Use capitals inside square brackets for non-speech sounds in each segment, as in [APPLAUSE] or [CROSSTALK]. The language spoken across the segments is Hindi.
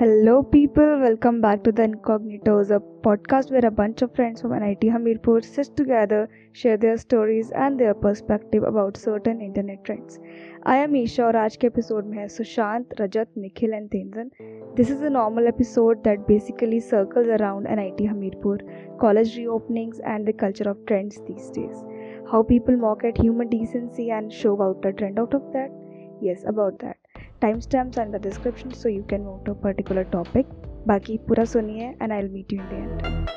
Hello, people. Welcome back to the Incognitos, a podcast where a bunch of friends from NIT Hamirpur sit together, share their stories and their perspective about certain internet trends. I am Isha और आज के एपिसोड में है Sushant Rajat Nikhil and Tenzin this is a normal episode that basically circles around NIT Hamirpur, college reopenings and the culture of trends these days. How people mock at human decency and show out a trend out of that? Yes, about that. Time stamps and the description so you can vote a particular topic बाकी पूरा सुनिए and I will meet you in the end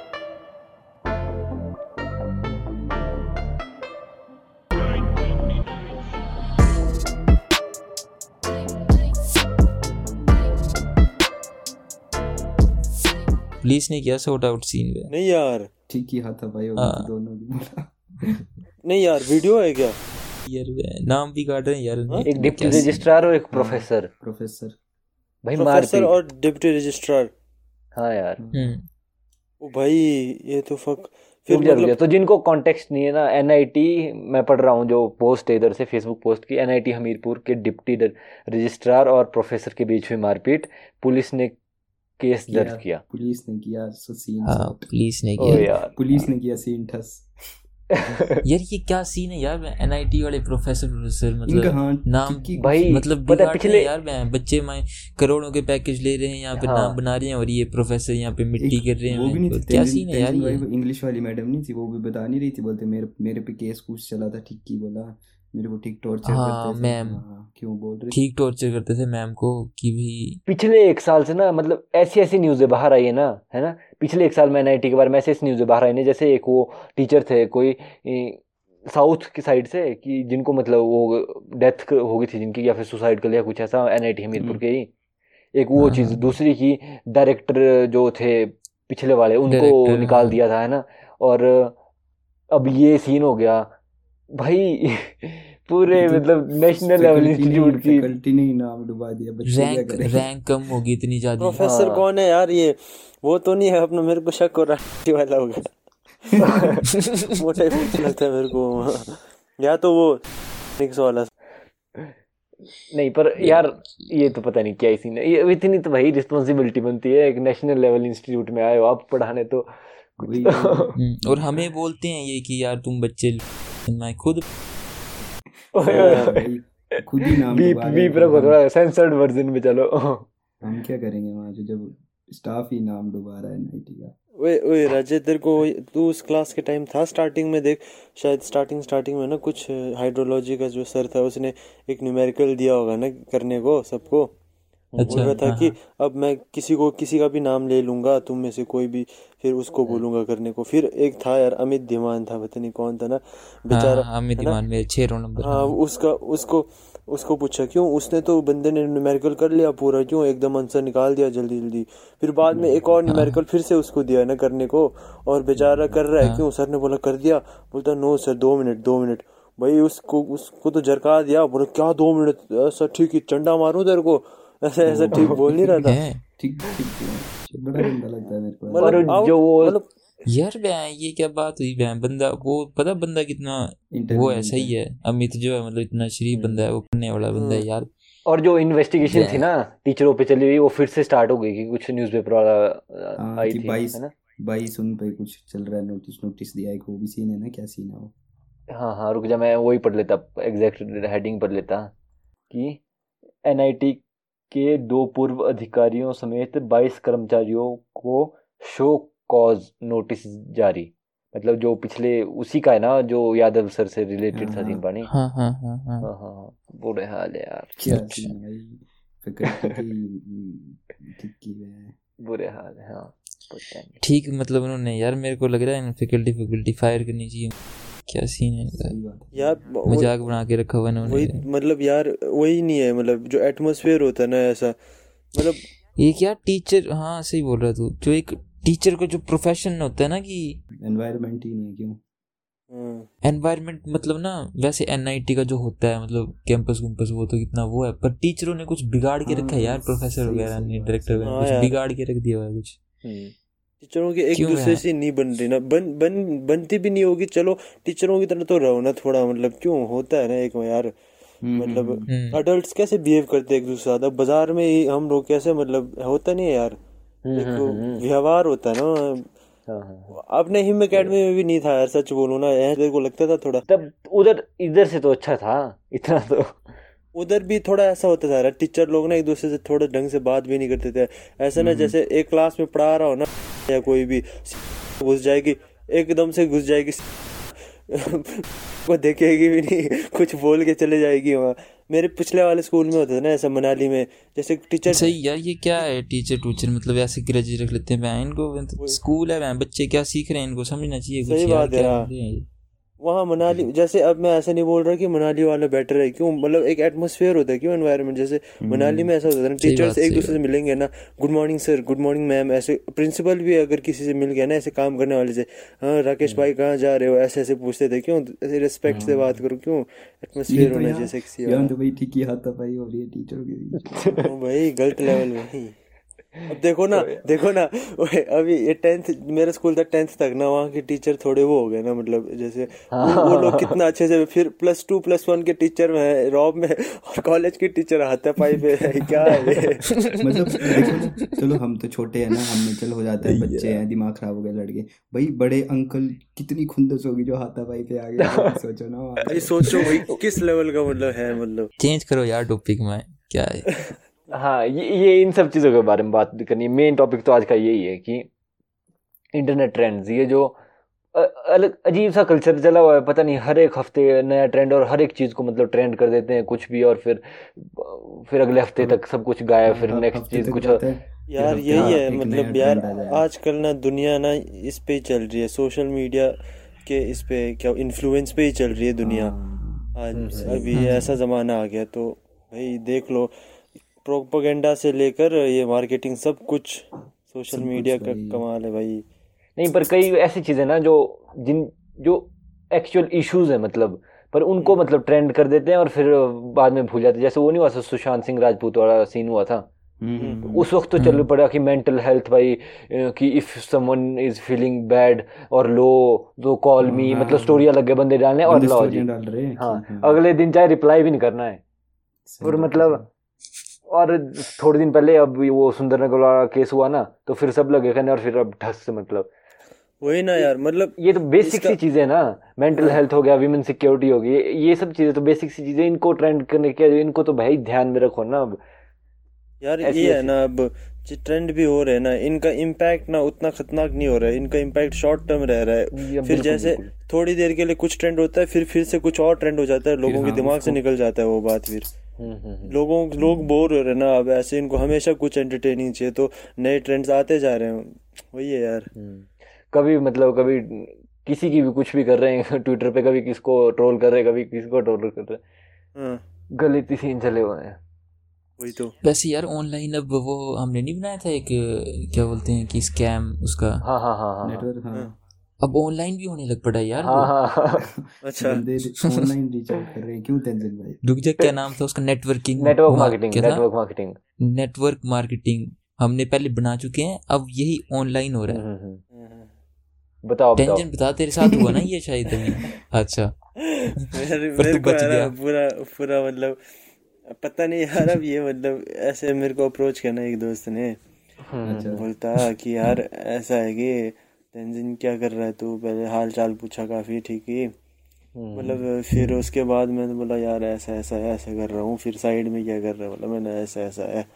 police ने किया सॉर्ट आउट सीन नहीं यार। ठीक ही हाथ था भाई दोनों भी बोला। नहीं यार वीडियो है क्या? यार नाम भी काट रहे हैं यार हाँ? एक डिप्टी रजिस्ट्रार और एक प्रोफेसर। प्रोफेसर। भाई प्रोफेसर और डिप्टी रजिस्ट्रार। हाँ यार। हम्म। ओ भाई ये तो फक फिर मतलब तो जिनको कॉन्टेक्स्ट नहीं है ना एनआईटी मैं पढ़ रहा हूँ जो पोस्ट है इधर से फेसबुक पोस्ट की एनआईटी हमीरपुर के डिप्टी रजिस्ट्रार और प्रोफेसर के बीच हुई मारपीट। पुलिस ने केस दर्ज किया। पुलिस ने किया सो सीन हाँ पुलिस ने किया। पुलिस ने किया सीन ठस। [LAUGHS] यार ये क्या सीन है यार? एनआईटी वाले प्रोफेसर प्रोफेसर मतलब हाँ नाम की, भाई मतलब पता पिछले- यार मैं। बच्चे मैं करोड़ों के पैकेज ले रहे हैं यहाँ पे हाँ। नाम बना रहे हैं और ये प्रोफेसर यहाँ पे मिट्टी कर रहे हैं। वो भी नहीं थी क्या सीन है यार इंग्लिश वाली मैडम नहीं थी वो भी बता नहीं रही थी बोलते मेरे मेरे पे केस कुछ चला था ठीक की बोला। मेरे को ठीक टॉर्चर हाँ, करते थे मैम। हाँ, क्यों बोल रही ठीक टॉर्चर करते थे मैम को कि भाई पिछले एक साल से ना मतलब ऐसी ऐसी न्यूज़ें बाहर आई है ना है ना पिछले एक साल में एनआईटी के बारे में ऐसी ऐसी न्यूज़ें बाहर आई ना जैसे एक वो टीचर थे कोई साउथ की साइड से कि जिनको मतलब वो डेथ हो गई थी जिनकी या फिर सुसाइड कर लिया कुछ ऐसा एनआईटी हमीरपुर हम्म। के ही एक वो हाँ, चीज़ हाँ। दूसरी की डायरेक्टर जो थे पिछले वाले उनको निकाल। दिया था है ना और अब ये सीन हो गया भाई पूरे तो मतलब नेशनल लेवल इंस्टीट्यूट की फैकल्टी ने ही नाम डुबा दिया बच्चे क्या रैंक रैंक कम होगी इतनी ज़्यादा। प्रोफेसर हाँ। कौन है यार ये? वो तो नहीं है अपना मेरे को शक हो रहा है। [LAUGHS] वाला होगा। मोटा ही लगता है मेरे को। या तो वो निक्स वाला। नहीं पर यार ये तो पता नहीं क्या ही सीन है। ये इतनी तो भाई रिस्पॉन्सिबिलिटी बनती है एक नेशनल लेवल इंस्टीट्यूट में आए हो आप पढ़ाने तो वही तो। [LAUGHS] हम्म, और हमें बोलते हैं ये कि यार तुम बच्चे मैं खुद खुद ही नाम बीप बीप रखो थोड़ा सेंसर्ड वर्जन में चलो। हम क्या करेंगे वहाँ जो जब स्टाफ ही नाम डुबा रहा है एनआईटी का? ओए ओए राजे तेरे को तू उस क्लास के टाइम था स्टार्टिंग में? देख शायद स्टार्टिंग स्टार्टिंग में ना कुछ हाइड्रोलॉजी का जो सर था उसने एक न्यूमेरिकल दिया होगा ना करने को सबको। अच्छा, बोल रहा था हाँ, कि अब मैं किसी को किसी का भी नाम ले लूँगा तुम में से कोई भी फिर उसको बोलूँगा करने को। फिर एक था यार अमित धीमान था पता नहीं कौन था ना बेचारा हाँ, अमित है ना? ईमान मेरे छह रो नंबर हाँ उसका उसको उसको पूछा क्यों? उसने तो बंदे ने न्यूमेरिकल कर लिया पूरा क्यों? एकदम आंसर निकाल दिया जल्दी जल्दी। फिर बाद में एक और न्यूमेरिकल फिर से उसको दिया ना करने को और बेचारा कर रहा है हाँ। क्यों? सर ने बोला कर दिया। बोलता नो सर दो मिनट दो मिनट। भाई उसको उसको तो झरका दिया बोला क्या दो मिनट? ऐसा ठीक है चंडा मारूं तेरे को? ऐसा ऐसा ठीक बोल नहीं रहा था। ठीक ठीक ठीक। बड़ा गंदा लगता है मेरे को। मतलब जो वो- मतलब यार बहन ये क्या बात हुई बहन बंदा वो पता बंदा कितना वो ऐसा ही है। अमित जो है मतलब इतना शरीफ बंदा है वो पढ़ने वाला बंदा है हम्म। यार। और जो इन्वेस्टिगेशन थी ना टीचरों पे चली हुई वो फिर से स्टार्ट हो गई कि कुछ न्यूज़पेपर वाला हाँ, आई थी बाईस है ना? बाईस उन पे कुछ चल रहा है नोटिस नोटिस दिया एक वो भी सीन है ना क्या सीन है वो? हाँ हाँ रुक जा मैं वही पढ़ लेता एग्जैक्ट हेडिंग पढ़ लेता कि एनआईटी के दो पूर्व अधिकारियों समेत 22 कर्मचारियों को शो कॉज नोटिस जारी। मतलब जो पिछले उसी का है ना जो यादव सर से रिलेटेड था हाँ। सीन पानी हाँ हाँ हाँ हाँ। हाँ हाँ हाँ। बुरे हाल है यार। क्या अच्छा। है। बुरे हाल है हाँ। ठीक मतलब उन्होंने यार मेरे को लग रहा है फैकल्टी फैकल्टी फायर करनी चाहिए। क्या सीन है? है। यार मज़ाक बना के रखा हुआ है वही मतलब यार वही नहीं है मतलब जो एटमोसफेयर होता है ना ऐसा मतलब एक यार टीचर हाँ सही बोल रहा तू। जो एक टीचर का जो प्रोफेशन होता है ना कि एनवायरनमेंट ही नहीं है क्यों? एनवायरमेंट मतलब ना वैसे एनआईटी का जो होता है मतलब कैंपस वैम्पस वो तो कितना वो है पर टीचरों ने कुछ बिगाड़ के रखा है यार हाँ, प्रोफेसर वगैरह ने डायरेक्टर वगैरह कुछ हाँ बिगाड़ के रख दिया हुआ है कुछ। हम्म। टीचरों की एक क्यों दूसरे से नहीं बन रही ना। बन बन बनती भी नहीं होगी। चलो टीचरों की तरह तो रहो ना थोड़ा मतलब क्यों? होता है ना एक यार। हम्म, मतलब हम्म, हम्म। अडल्ट कैसे बिहेव करते हैं एक दूसरे साथ बाज़ार में ही हम लोग कैसे मतलब होता नहीं है यार। हम्म, एक हम्म, हम्म, व्यवहार होता है ना। हाँ, हाँ, हाँ। अपने हिम अकेडमी में भी नहीं था यार सच बोलूँ ना। यार तेरे को लगता था थोड़ा। तब उधर इधर से तो अच्छा था इतना तो। उधर भी थोड़ा ऐसा होता था टीचर लोग ना एक दूसरे से थोड़े ढंग से बात भी नहीं करते थे। ऐसा ना जैसे एक क्लास में पढ़ा रहा हो ना या कोई भी घुस जाएगी एकदम से घुस जाएगी वो देखेगी भी नहीं कुछ बोल के चले जाएगी वहाँ। मेरे पिछले वाले स्कूल में होता था ना ऐसा मनाली में जैसे टीचर सही यार ये क्या है टीचर टूचर मतलब ऐसे ग्रज रख लेते हैं इनको स्कूल है बच्चे क्या सीख रहे हैं इनको? समझना चाहिए सही बात है वहाँ मनाली जैसे अब मैं ऐसा नहीं बोल रहा कि मनाली वाला बेटर है क्यों? मतलब एक एटमोसफेयर होता है क्यों एनवायरनमेंट जैसे मनाली में ऐसा होता है टीचर्स एक दूसरे से मिलेंगे ना good morning sir good morning ma'am ऐसे प्रिंसिपल भी अगर किसी से मिल गया ना ऐसे काम करने वाले से हाँ राकेश भाई कहाँ जा रहे हो? ऐसे ऐसे पूछते थे क्यों? ऐसे रिस्पेक्ट से बात करो क्यों? एटमोसफेयर तो होना चाहिए तो भाई [LAUGHS] गलत लेवल भाई अब देखो ना देखो ना अभी ये टेंथ मेरा स्कूल था टेंथ तक ना वहाँ के टीचर थोड़े वो हो गए ना मतलब जैसे वो, वो लोग कितना अच्छे से फिर प्लस टू प्लस वन के टीचर में रॉब में और कॉलेज के टीचर हाथापाई पे है [LAUGHS] क्या है मतलब देखो चलो हम तो छोटे हैं ना हमने चलो हो जाता है बच्चे हैं दिमाग खराब हो गए लड़के। भाई बड़े अंकल कितनी खुंदस होगी जो हाथा पाई पे आ गए [LAUGHS] सोचो ना भाई सोचो भाई किस लेवल का मतलब है मतलब? चेंज करो यार टॉपिक में क्या है? [LAUGHS] हाँ ये ये इन सब चीज़ों के बारे में बात करनी है। मेन टॉपिक तो आज का यही है कि इंटरनेट ट्रेंड्स ये जो अलग अजीब सा कल्चर चला हुआ है। पता नहीं हर एक हफ़्ते नया ट्रेंड और हर एक चीज़ को मतलब ट्रेंड कर देते हैं कुछ भी और फिर फिर अगले हफ़्ते तक सब कुछ गायब फिर हाँ, नेक्स्ट चीज़ कुछ यार यही है मतलब यार आजकल ना दुनिया ना इस पे ही चल रही है। सोशल मीडिया के इस पे क्या इन्फ्लुएंस पे ही चल रही है दुनिया। हाँ, आज अभी ऐसा ज़माना आ गया तो भाई देख लो प्रोपोगेंडा से लेकर ये मार्केटिंग सब कुछ सोशल सब मीडिया का कमाल है भाई। नहीं पर कई ऐसी चीज़ें ना जो जिन जो एक्चुअल इश्यूज़ है मतलब पर उनको मतलब ट्रेंड कर देते हैं और फिर बाद में भूल जाते हैं। जैसे वो नहीं हुआ था सुशांत सिंह राजपूत वाला सीन हुआ था। हम्म, हम्म, उस वक्त तो चल पड़ा कि मेंटल हेल्थ भाई कि if someone is feeling bad और लो तो कॉल मी हाँ, मतलब हाँ। स्टोरी अलग है बंदे डालने और बंदे जी। डाल रहे हैं हाँ हाँ, अगले दिन चाहे रिप्लाई भी नहीं करना है। और मतलब और थोड़े दिन पहले अब वो सुंदरनगर वाला केस हुआ ना तो फिर सब लगे कहने और फिर अब ढस से मतलब। वही ना यार मतलब ये तो बेसिक सी चीज़ें हैं ना मेंटल हाँ। हेल्थ हो गया विमेन सिक्योरिटी हो गई ये- ये सब चीज़ें तो बेसिक सी चीज़ें इनको ट्रेंड करने के इनको तो भाई ध्यान में रखो ना अब। यार ऐसी- ये है ना अब जो ट्रेंड भी हो रहे हैं ना इनका इम्पैक्ट ना उतना खतरनाक नहीं हो रहा है इनका इम्पैक्ट शॉर्ट टर्म रह रहा है। फिर जैसे थोड़ी देर के लिए कुछ ट्रेंड होता है फिर फिर से कुछ और ट्रेंड हो जाता है लोगों के हाँ, दिमाग से निकल जाता है वो बात फिर। लोगों लोग बोर हो रहे हैं ना अब ऐसे इनको हमेशा कुछ एंटरटेनिंग चाहिए तो नए ट्रेंड्स आते जा रहे हैं। वही है यार। हम्म। कभी मतलब कभी किसी की भी कुछ भी कर रहे हैं [LAUGHS] ट्विटर पे कभी किसको ट्रोल कर रहे हैं कभी किसको ट्रोल कर रहे हैं। हाँ। गलत ही सीन चले हुए हैं। वही तो। वैसे यार ऑनलाइन अब वो हमने नहीं बनाया था एक क्या बोलते हैं कि स्कैम उसका? हाँ हाँ हाँ हाँ नेटवर्क हाँ। अब ऑनलाइन भी होने लग पड़ा यार हाँ। हाँ हाँ। अच्छा। ऑनलाइन रिचार्ज [LAUGHS] कर रहे हैं। क्यों तंजिल भाई? रुक जा क्या नाम था उसका? Networking network marketing network marketing network marketing हमने पहले बना चुके हैं अब यही ऑनलाइन हो रहा है। बताओ बताओ। टेंशन बता तेरे साथ हुआ ना ये शायद [LAUGHS] अच्छा। मेरे पर मेरे तू को बच गया। पूरा पूरा मतलब पता नहीं यार अब ये मतलब ऐसे मेरे को अप्रोच करना एक दोस्त ने। हम्म, अच्छा बोलता कि यार ऐसा है कि तेंजिन क्या कर रहा है तू? पहले हाल चाल पूछा काफ़ी ठीक ही। हम्म, मतलब फिर उसके बाद मैंने बोला यार ऐसा ऐसा है ऐसा कर रहा हूँ। फिर साइड में क्या कर रहा है? बोला मैंने ऐसा ऐसा है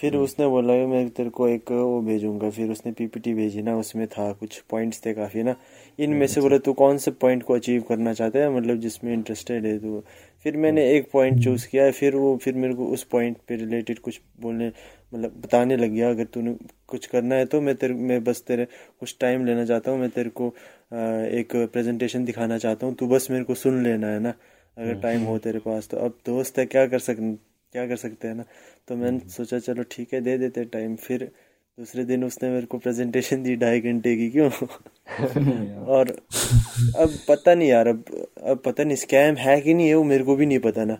फिर उसने बोला कि मैं तेरे को एक वो भेजूँगा। फिर उसने पीपीटी भेजी ना उसमें था कुछ पॉइंट्स थे काफ़ी ना? इनमें से बोला तू कौन से पॉइंट को अचीव करना चाहता है? मतलब जिसमें इंटरेस्टेड है तू? फिर मैंने एक पॉइंट चूज़ किया फिर वो फिर मेरे को उस पॉइंट पे रिलेटेड कुछ बोलने मतलब बताने लग गया अगर तूने कुछ करना है तो मैं तेरे मैं बस तेरे कुछ टाइम लेना चाहता हूँ मैं तेरे को एक प्रेजेंटेशन दिखाना चाहता हूँ तू बस मेरे को सुन लेना है ना? अगर टाइम हो तेरे पास तो। अब दोस्त है क्या कर सक क्या कर सकते हैं ना? तो मैंने सोचा चलो ठीक है दे देते टाइम फिर दूसरे दिन उसने मेरे को प्रेजेंटेशन दी ढाई घंटे की क्यों? [LAUGHS] और अब पता नहीं यार अब अब पता नहीं स्कैम है कि नहीं है वो मेरे को भी नहीं पता ना।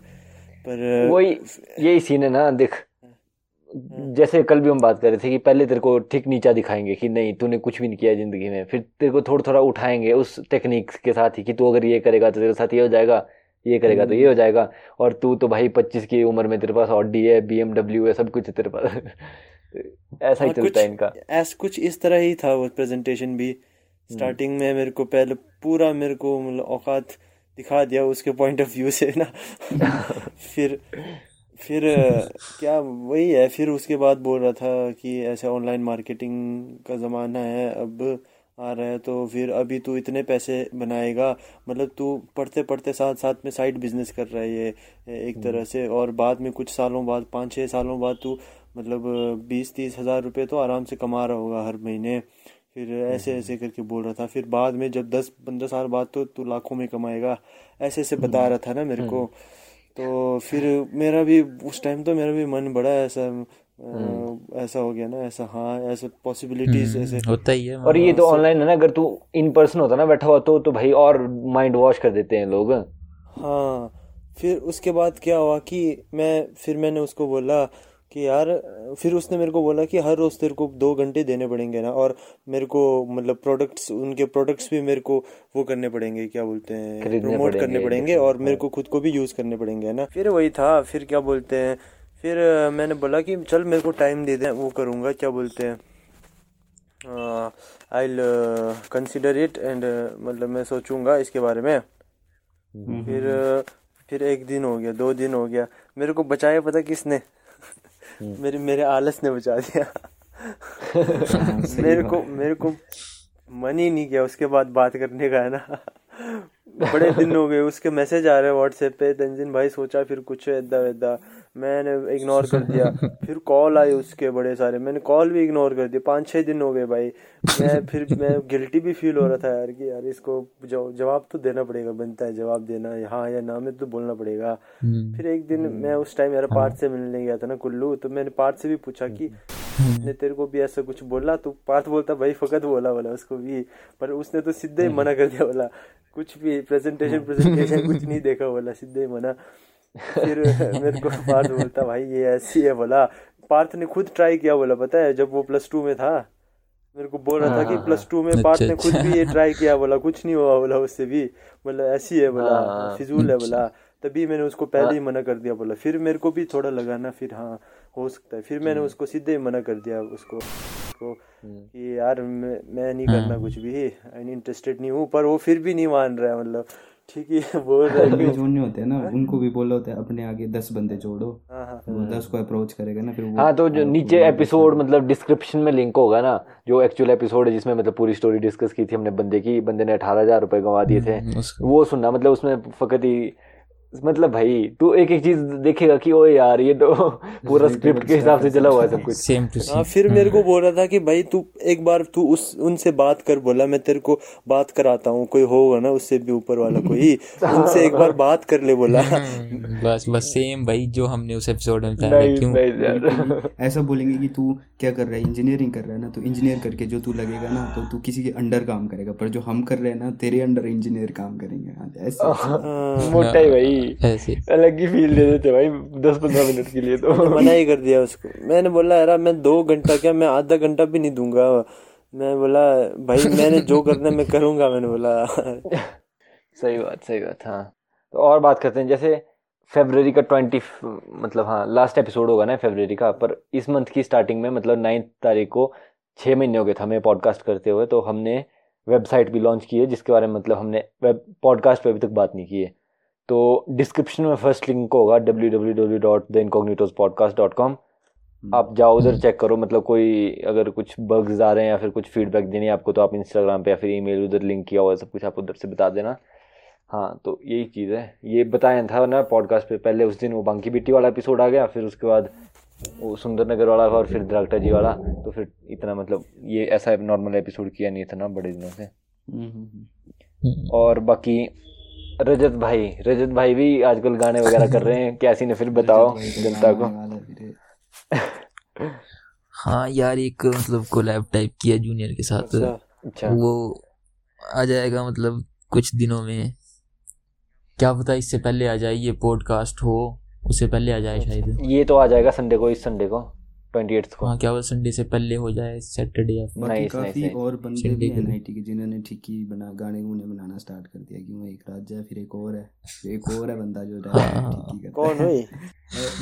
पर वही यही सीन है ना देख। जैसे कल भी हम बात कर रहे थे कि पहले तेरे को ठीक नीचा दिखाएँगे कि नहीं तूने कुछ भी नहीं किया ज़िंदगी में। फिर तेरे को थोड़ा थोड़ा उठाएँगे उस टेक्निक के साथ ही कि तू अगर ये करेगा तो तेरे साथ ये हो जाएगा ये करेगा तो ये हो जाएगा। और तू तो भाई पच्चीस की उम्र में तेरे पास ऑडी है BMW है सब कुछ है तेरे पास। [LAUGHS] ऐसा ही हाँ, चलता है इनका। ऐसा कुछ इस तरह ही था वो प्रेजेंटेशन भी। स्टार्टिंग में मेरे को पहले पूरा मेरे को मतलब औकात दिखा दिया उसके पॉइंट ऑफ़ व्यू से ना। [LAUGHS] फिर फिर [LAUGHS] क्या वही है फिर उसके बाद बोल रहा था कि ऐसे ऑनलाइन मार्केटिंग का ज़माना है अब आ रहा है तो फिर अभी तू इतने पैसे बनाएगा मतलब तू पढ़ते पढ़ते साथ साथ में साइड बिज़नेस कर रहा है ये एक तरह से और बाद में कुछ सालों बाद पाँच छः सालों बाद तू मतलब बीस तीस हज़ार रुपये तो आराम से कमा रहा होगा हर महीने। फिर ऐसे ऐसे करके बोल रहा था फिर बाद में जब दस पंद्रह साल बाद तो तू लाखों में कमाएगा ऐसे ऐसे बता रहा था ना मेरे को। तो फिर मेरा भी उस टाइम तो मेरा भी मन बड़ा ऐसा अ, ऐसा हो गया ना ऐसा हाँ ऐसे पॉसिबिलिटीज ऐसे। हम्म, होता ही है और ये तो ऑनलाइन है ना अगर तू इन पर्सन होता ना बैठा हुआ तो तो भाई और माइंड वॉश कर देते हैं लोग। हाँ फिर उसके बाद क्या हुआ कि मैं फिर मैंने उसको बोला कि यार फिर उसने मेरे को बोला कि हर रोज तेरे को दो घंटे देने पड़ेंगे ना और मेरे को मतलब प्रोडक्ट्स उनके प्रोडक्ट्स भी मेरे को वो करने पड़ेंगे क्या बोलते हैं प्रमोट करने पड़ेंगे और मेरे को खुद को भी यूज़ करने पड़ेंगे है ना? फिर वही था फिर क्या बोलते हैं फिर मैंने बोला कि चल मेरे को टाइम दे दें वो करूँगा क्या बोलते हैं आई कंसिडर इट एंड मतलब मैं सोचूँगा इसके बारे में। फिर फिर एक दिन हो गया दो दिन हो गया मेरे को बचाया पता किसने? मेरे मेरे आलस ने बचा दिया। हाँ, मेरे को मेरे को मन ही नहीं किया उसके बाद बात करने का है ना? बड़े दिन हो गए उसके मैसेज आ रहे हैं व्हाट्सएप पे तंजिन भाई सोचा फिर कुछ ऐदा वैदा मैंने इग्नोर कर दिया। फिर कॉल आई उसके बड़े सारे। मैंने कॉल भी इग्नोर कर दिया पाँच छः दिन हो गए भाई। मैं फिर मैं गिल्टी भी फील हो रहा था यार कि यार इसको जवाब तो देना पड़ेगा। बनता है जवाब देना। हाँ या ना में तो बोलना पड़ेगा। हम्म, फिर एक दिन मैं उस टाइम यार पार्थ से मिलने गया था ना कुल्लू। तो मैंने पार्थ से भी पूछा कि ने तेरे को भी ऐसा कुछ बोला? तो पार्थ बोलता भाई फकत बोला बोला उसको भी। पर उसने तो सीधे ही मना कर दिया बोला। कुछ भी प्रेजेंटेशन प्रेजेंटेशन कुछ नहीं देखा बोला। सीधे ही मना। फिर मेरे को [LAUGHS] पार्थ बोलता भाई ये ऐसी है बोला। पार्थ ने खुद ट्राई किया बोला पता है जब वो प्लस टू में था। मेरे को बोल रहा था कि हाँ, प्लस टू में अच्छा, पार्थ ने खुद अच्छा। भी ये ट्राई किया बोला कुछ नहीं हुआ बोला उससे भी। बोला ऐसी है बोला हाँ, फिजूल है अच्छा। बोला तभी मैंने उसको पहले ही मना कर दिया बोला। फिर मेरे को भी थोड़ा लगा ना फिर हाँ हो सकता है। फिर मैंने हम्म। उसको सीधे ही मना कर दिया उसको। को कि यार मैं, मैं नहीं करना हाँ। कुछ भी आई इंटरेस्टेड नहीं हूँ पर वो फिर भी नहीं मान रहा है मतलब। ठीक है बोल रहा है बंदे नहीं जोड़ने होते हैं ना उनको भी बोला होता है अपने आगे दस बंदे जोड़ो हाँ हाँ। वो दस को अप्रोच करेगा ना फिर वो हाँ तो जो नीचे एपिसोड मतलब डिस्क्रिप्शन में लिंक होगा ना जो एक्चुअल एपिसोड है जिसमें मतलब पूरी स्टोरी डिस्कस की थी हमने बंदे की बंदे ने अठारह हज़ार रुपए गंवा दिए थे हम्म, वो सुनना मतलब उसमें फकत ही मतलब भाई तू एक एक चीज़ देखेगा कि ओ यार ये तो [LAUGHS] पूरा स्क्रिप्ट के हिसाब से चला हुआ है सब कुछ. सेम टू हाँ सेम फिर मेरे को बोल रहा था कि भाई तू एक बार तू उस उनसे बात कर बोला मैं तेरे को बात कराता हूँ कोई होगा ना उससे भी ऊपर वाला कोई [LAUGHS] उनसे एक बार बात कर ले बोला। [LAUGHS] हम्म, बस बस सेम भाई जो हमने उस एपिसोड में बताया क्यों? ऐसा बोलेंगे कि तू क्या कर रहा है इंजीनियरिंग कर रहा है ना तो इंजीनियर करके जो तू लगेगा ना तो तू किसी के अंडर काम करेगा पर जो हम कर रहे हैं ना तेरे अंडर इंजीनियर काम करेंगे। हाँ, ऐसे। हाँ, मोटा ही भाई। ऐसे। अलग ही फील दे देते भाई दस पंद्रह मिनट के लिए तो। मना ही कर दिया उसको। मैंने बोला यार मैं दो घंटा क्या मैं आधा घंटा भी नहीं दूँगा? मैं बोला भाई मैंने जो करना मैं करूँगा। मैंने बोला सही बात सही बात हाँ। तो और बात करते हैं जैसे फेब्रवरी का ट्वेंटी मतलब हाँ लास्ट एपिसोड होगा ना फेबररी का पर इस मंथ की स्टार्टिंग में मतलब नाइन्थ तारीख को छः महीने हो गए थे हमें पॉडकास्ट करते हुए तो हमने वेबसाइट भी लॉन्च की है जिसके बारे में मतलब हमने वेब पॉडकास्ट पे अभी तक बात नहीं की है। तो डिस्क्रिप्शन में फ़र्स्ट लिंक होगा W W W dot the incognitos podcast dot com आप जाओ उधर चेक करो मतलब कोई अगर कुछ बग्स आ रहे हैं या फिर कुछ फीडबैक देनी है आपको तो आप इंस्टाग्राम पे या फिर ईमेल उधर लिंक किया हुआ है सब कुछ आप उधर से बता देना। हाँ तो यही चीज़ है। ये बताया था ना पॉडकास्ट पे पहले उस दिन वो बांकी बिट्टी वाला एपिसोड आ गया फिर उसके बाद वो सुंदर नगर वाला और फिर द्रागटा जी वाला तो फिर इतना मतलब ये ऐसा नॉर्मल एपिसोड किया नहीं था ना बड़े दिनों से। हम्म, हम्म, हम्म। हम्म, और बाकी रजत भाई रजत भाई भी आजकल गाने वगैरह कर रहे हैं। [LAUGHS] कैसी ने फिर बताओ जनता को? है। [LAUGHS] हाँ यार एक मतलब कोलैब टाइप किया जूनियर के साथ। अच्छा अच्छा। वो आ जाएगा मतलब कुछ दिनों में। क्या पता इससे पहले आ जाए ये पॉडकास्ट हो उससे पहले आ जाए शायद। ये तो आ जाएगा संडे को इस संडे को। ट्वेंटी को। हाँ क्या वो संडे से पहले हो जाए सैटरडे या बाकी काफ़ी और बंदे भी हैं लिए। के जिन्होंने ठिकी बना गाने गुने बनाना स्टार्ट कर दिया कि वो एक राज्य है फिर एक और है एक और है बंदा जो हाँ। करता कौन है।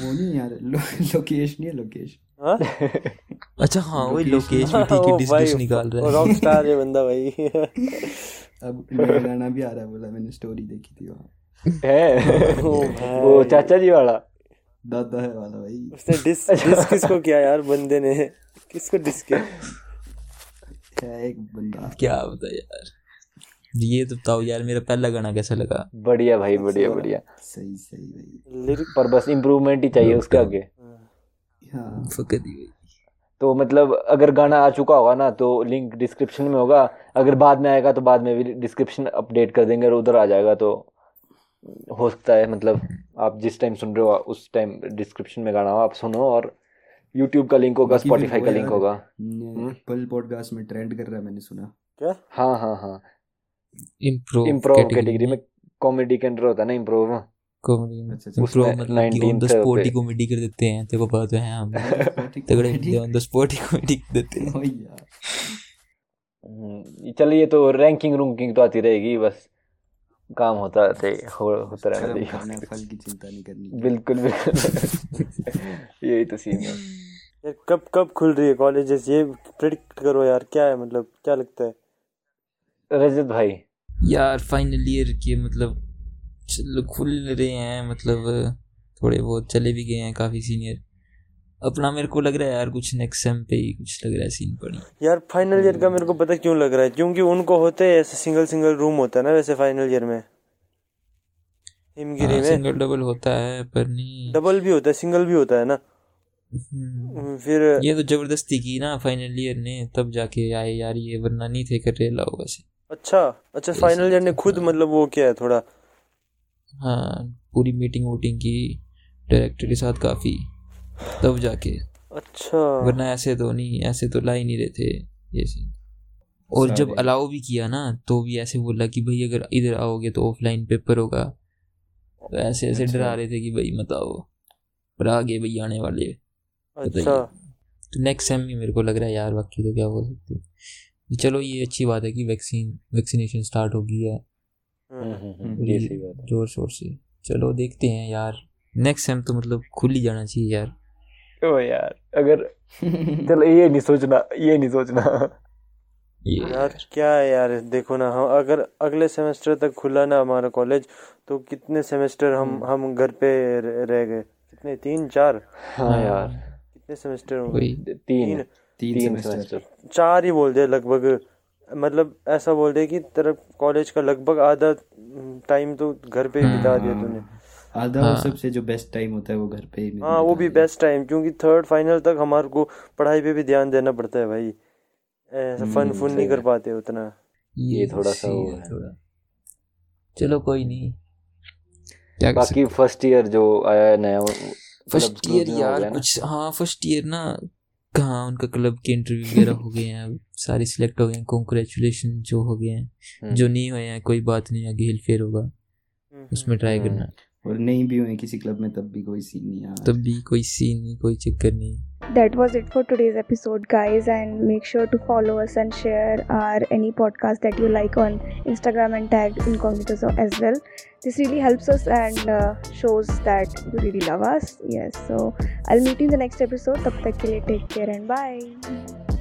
वो नहीं यार लो- लोकेश नहीं है लोकेश। हाँ? [LAUGHS] अच्छा हाँ वही लोकेश- भी ठीक है डिस्कस निकाल रहा है। रॉक स्टार है बंदा भाई। [LAUGHS] अब गाना भी आ रहा है बोला मैंने स्टोरी देखी थी वहाँ। है? [LAUGHS] वो चाचा जी वाला। दादा है वाला भाई। उसने डिस डिस किसको किया यार? बंदे ने। किसको डिस किया? है एक बंदा। क्या बता यार? ये तो बताओ यार मेरा पहला गाना कैसा लगा? बढ़िया भाई बढ़िया बढ़िया। सही सही भाई। लिरिक पर बस इम्प्रूवमेंट ही चाहिए उसके आगे। हाँ। फकत ही भाई। तो मतलब अगर गाना आ चुका होगा ना तो लिंक डिस्क्रिप्शन में होगा। अगर बाद में आएगा तो बाद में भी डिस्क्रिप्शन अपडेट कर देंगे और उधर आ जाएगा तो हो सकता है मतलब आप जिस टाइम सुन रहे हो उस टाइम डिस्क्रिप्शन में गाना हो आप सुनो और यूट्यूब का लिंक होगा स्पॉटिफाई का लिंक होगा। एप्पल पॉडकास्ट में ट्रेंड कर रहा है मैंने सुना। क्या? हाँ हाँ हाँ। इम्प्रूव इम्प्रोव कैटेगरी में कॉमेडी के अंडर होता है ना इम्प्रोव कॉमेडी अच्छा, अच्छा। मतलब कि ऑन द 19th स्पॉट पे। कॉमेडी कर देते हैं तेरे को पता तो है हम। [LAUGHS] तगड़े ऑन द स्पॉट ही कॉमेडी कर देते हैं। [LAUGHS] ओह यार। हम्म, चलिए तो रैंकिंग रूंकिंग तो आती रहेगी बस। काम होता रहते [LAUGHS] हो, होता रहना है, फल की चिंता नहीं करनी। बिल्कुल बिल्कुल। [LAUGHS] यही तो सीन है। यार कब कब खुल रही है कॉलेजेस ये प्रिडिक्ट करो यार क्या है मतलब क्या लगता है? रजत भाई। यार फाइनल ईयर के मतलब चलो खुल रहे हैं मतलब थोड़े बहुत चले भी गए हैं काफ़ी सीनियर अपना मेरे को लग रहा है यार कुछ नेक्स्ट सेम पे ही कुछ लग रहा है सीन पड़ी यार फाइनल ईयर का मेरे को पता क्यों लग रहा है? क्योंकि उनको होते हैं ऐसे सिंगल सिंगल रूम होता है ना वैसे फाइनल ईयर में। हिमगिरी में। सिंगल डबल होता है पर नहीं। डबल भी होता है सिंगल भी होता है ना। हम्म, फिर ये तो ज़बरदस्ती की ना फाइनल ईयर ने तब जाके आए यार ये वरना नहीं थे कर रेला हो वैसे। अच्छा अच्छा फाइनल ईयर ने खुद मतलब वो किया है थोड़ा। हाँ पूरी मीटिंग वूटिंग की डायरेक्टर के साथ काफ़ी। तब जाके। अच्छा। वरना ऐसे तो नहीं ऐसे तो ला ही नहीं रहे थे ये सीन और जब अलाउ भी किया ना तो भी ऐसे बोला कि भाई अगर इधर आओगे तो ऑफलाइन पेपर होगा। तो ऐसे ऐसे अच्छा। डरा रहे थे कि भाई मत आओ। पर आगे भाई आने वाले। अच्छा। तो नेक्स्ट सेम भी मेरे को लग रहा है यार बाकी तो क्या बोल सकते। हैं। चलो ये अच्छी बात है कि वैक्सीन वैक्सीनेशन स्टार्ट हो। गई है। ज़ोर शोर से। चलो देखते हैं यार। नेक्स्ट सेम तो मतलब खुल ही जाना चाहिए यार। ओ यार अगर [LAUGHS] चलो ये नहीं सोचना ये नहीं सोचना। यार क्या है यार देखो ना हम अगर अगले सेमेस्टर तक खुला ना हमारा कॉलेज तो कितने सेमेस्टर हम हम घर पे रह गए? कितने तीन चार? हाँ यार। कितने सेमेस्टर हो तीन तीन। तीन तीन सेमेस्टर। सेमेस्टर। चार ही बोल दे लगभग। मतलब ऐसा बोल दे कि तेरा कॉलेज का लगभग आधा टाइम तो घर पे ही बिता दिया तूने। आधा वो हाँ। सबसे जो बेस्ट टाइम होता है वो घर पे ही हाँ वो भी बेस्ट टाइम क्योंकि थर्ड फाइनल तक हमारे को पढ़ाई पे भी ध्यान देना पड़ता है भाई। ऐसा फन हम्म, फुन सही नहीं कर। पाते उतना। ये थोड़ा सा सही वो है है। थोड़ा। चलो कोई नहीं। क्या कर बाकी फ़र्स्ट ईयर जो आया है नया फ़र्स्ट ईयर हो यार गया ना। कुछ हाँ फ़र्स्ट ईयर ना कहाँ उनका क्लब के इंटरव्यू वगैरह हो गए हैं। सारे सिलेक्ट हो गए हैं। कॉन्ग्रेचुलेशन जो हो गए हैं। हम्म, जो नहीं हुए हैं कोई बात नहीं आगे हिल फेर होगा। उसमें ट्राई हम्म। करना। और नहीं भी हुए किसी क्लब में तब भी कोई सीन नहीं आया तब भी कोई सीन नहीं कोई चक्कर नहीं That was it for today's episode, guys. And make sure to follow us and share our any podcast that you like on Instagram and tag incognito as well. This really helps us and uh, shows that you really love us. Yes. So I'll meet you in the next episode. Tab tak ke liye take care and bye.